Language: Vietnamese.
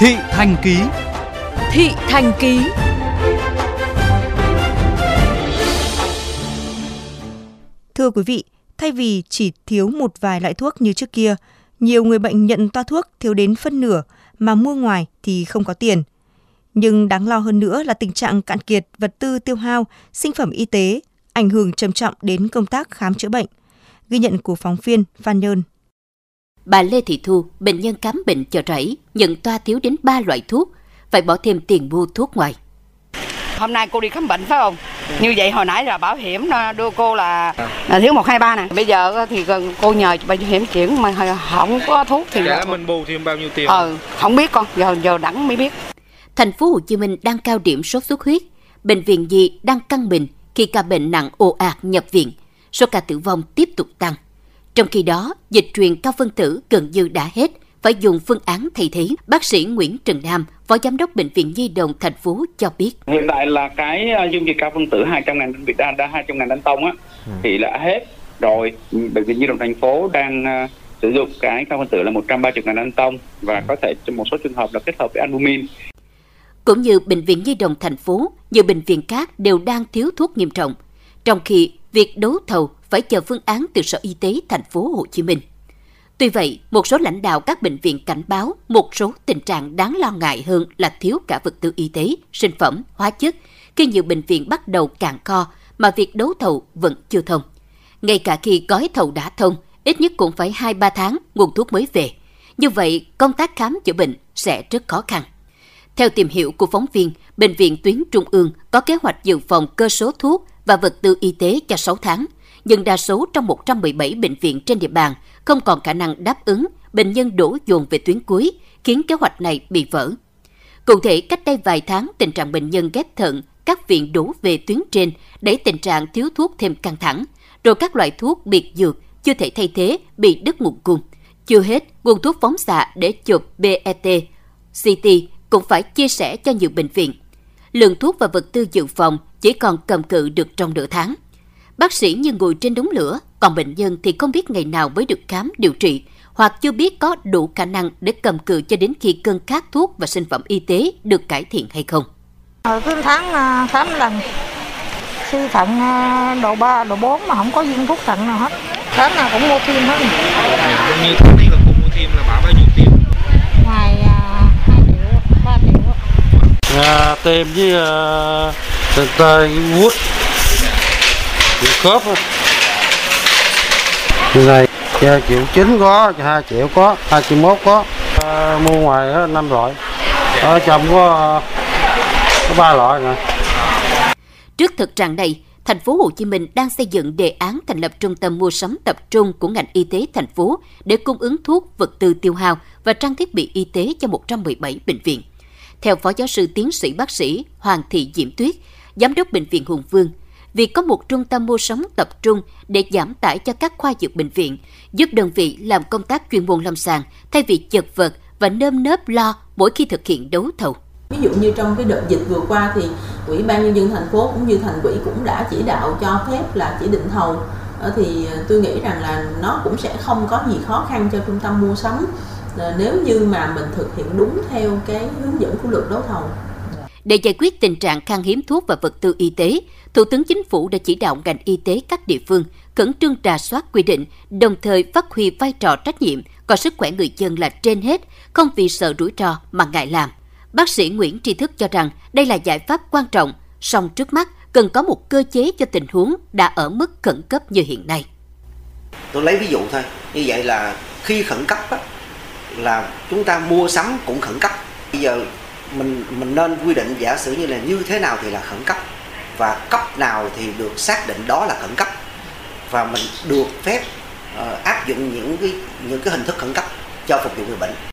Thị Thành Ký Thị Thành Ký Thưa quý vị, thay vì chỉ thiếu một vài loại thuốc như trước kia, nhiều người bệnh nhận toa thuốc thiếu đến phân nửa mà mua ngoài thì không có tiền. Nhưng đáng lo hơn nữa là tình trạng cạn kiệt vật tư tiêu hao, sinh phẩm y tế, ảnh hưởng trầm trọng đến công tác khám chữa bệnh. Ghi nhận của phóng viên Phan Nhơn. Bà Lê Thị Thu, bệnh nhân khám bệnh chợ rẫy, nhận toa thiếu đến 3 loại thuốc, phải bỏ thêm tiền mua thuốc ngoài. Hôm nay cô đi khám bệnh phải không? Như vậy hồi nãy là bảo hiểm đưa cô là, là thiếu 123 nè. Bây giờ thì cô nhờ bảo hiểm chuyển mà không có thuốc thì Dạ mình bù thêm bao nhiêu tiền? Ờ, không biết con, giờ giờ đẳng mới biết. Thành phố Hồ Chí Minh đang cao điểm sốt xuất huyết, bệnh viện gì đang căng bình khi ca bệnh nặng ồ ạt nhập viện, số ca tử vong tiếp tục tăng. Trong khi đó, dịch truyền cao phân tử gần như đã hết, phải dùng phương án thay thế. Bác sĩ Nguyễn Trần Nam, Phó Giám đốc Bệnh viện Nhi đồng thành phố cho biết. Hiện tại là cái à, dung dịch cao phân tử 200 ngàn đơn vị đa, đa 200 ngàn đơn tông á, ừ. thì đã hết rồi. Bệnh viện Nhi đồng thành phố đang uh, sử dụng cái cao phân tử là 130 ngàn đơn tông và ừ. có thể trong một số trường hợp là kết hợp với albumin. Cũng như Bệnh viện Nhi đồng thành phố, nhiều bệnh viện khác đều đang thiếu thuốc nghiêm trọng. Trong khi việc đấu thầu phải chờ phương án từ Sở Y tế thành phố Hồ Chí Minh. Tuy vậy, một số lãnh đạo các bệnh viện cảnh báo một số tình trạng đáng lo ngại hơn là thiếu cả vật tư y tế, sinh phẩm, hóa chất, khi nhiều bệnh viện bắt đầu cạn kho mà việc đấu thầu vẫn chưa thông. Ngay cả khi gói thầu đã thông, ít nhất cũng phải 2-3 tháng nguồn thuốc mới về. Như vậy, công tác khám chữa bệnh sẽ rất khó khăn. Theo tìm hiểu của phóng viên, Bệnh viện Tuyến Trung ương có kế hoạch dự phòng cơ số thuốc và vật tư y tế cho 6 tháng – nhưng đa số trong 117 bệnh viện trên địa bàn không còn khả năng đáp ứng, bệnh nhân đổ dồn về tuyến cuối, khiến kế hoạch này bị vỡ. Cụ thể, cách đây vài tháng, tình trạng bệnh nhân ghép thận, các viện đổ về tuyến trên đẩy tình trạng thiếu thuốc thêm căng thẳng, rồi các loại thuốc biệt dược chưa thể thay thế bị đứt nguồn cung. Chưa hết, nguồn thuốc phóng xạ để chụp BET, CT cũng phải chia sẻ cho nhiều bệnh viện. Lượng thuốc và vật tư dự phòng chỉ còn cầm cự được trong nửa tháng. Bác sĩ như ngồi trên đống lửa, còn bệnh nhân thì không biết ngày nào mới được khám, điều trị, hoặc chưa biết có đủ khả năng để cầm cự cho đến khi cơn khát thuốc và sinh phẩm y tế được cải thiện hay không. Ờ, cứ tháng khám lần, suy thận à, độ 3, độ 4 mà không có viên thuốc thận nào hết. Tháng nào cũng mua thêm hết. Như tháng này là cô mua thêm là bảo bao nhiêu tiền? Ngoài uh, 2 triệu, 3 triệu. À, tem với uh, vuốt triệu khớp Như này triệu chín có, hai triệu có, hai triệu mốt có. À, Mua ngoài năm loại. Ờ, Ở trong có, có ba loại nè. Trước thực trạng này, thành phố Hồ Chí Minh đang xây dựng đề án thành lập trung tâm mua sắm tập trung của ngành y tế thành phố để cung ứng thuốc, vật tư tiêu hao và trang thiết bị y tế cho 117 bệnh viện. Theo Phó Giáo sư Tiến sĩ Bác sĩ Hoàng Thị Diễm Tuyết, Giám đốc Bệnh viện Hùng Vương, việc có một trung tâm mua sắm tập trung để giảm tải cho các khoa dược bệnh viện, giúp đơn vị làm công tác chuyên môn lâm sàng thay vì chật vật và nơm nớp lo mỗi khi thực hiện đấu thầu. Ví dụ như trong cái đợt dịch vừa qua thì Ủy ban nhân dân thành phố cũng như thành ủy cũng đã chỉ đạo cho phép là chỉ định thầu ờ, thì tôi nghĩ rằng là nó cũng sẽ không có gì khó khăn cho trung tâm mua sắm ờ, nếu như mà mình thực hiện đúng theo cái hướng dẫn của luật đấu thầu. Để giải quyết tình trạng khan hiếm thuốc và vật tư y tế, Thủ tướng Chính phủ đã chỉ đạo ngành y tế các địa phương khẩn trương trà soát quy định, đồng thời phát huy vai trò trách nhiệm, coi sức khỏe người dân là trên hết, không vì sợ rủi ro mà ngại làm. Bác sĩ Nguyễn Tri Thức cho rằng đây là giải pháp quan trọng, song trước mắt cần có một cơ chế cho tình huống đã ở mức khẩn cấp như hiện nay. Tôi lấy ví dụ thôi, như vậy là khi khẩn cấp á, là chúng ta mua sắm cũng khẩn cấp. Bây giờ mình mình nên quy định giả sử như là như thế nào thì là khẩn cấp và cấp nào thì được xác định đó là khẩn cấp. Và mình được phép uh, áp dụng những cái những cái hình thức khẩn cấp cho phục vụ người bệnh.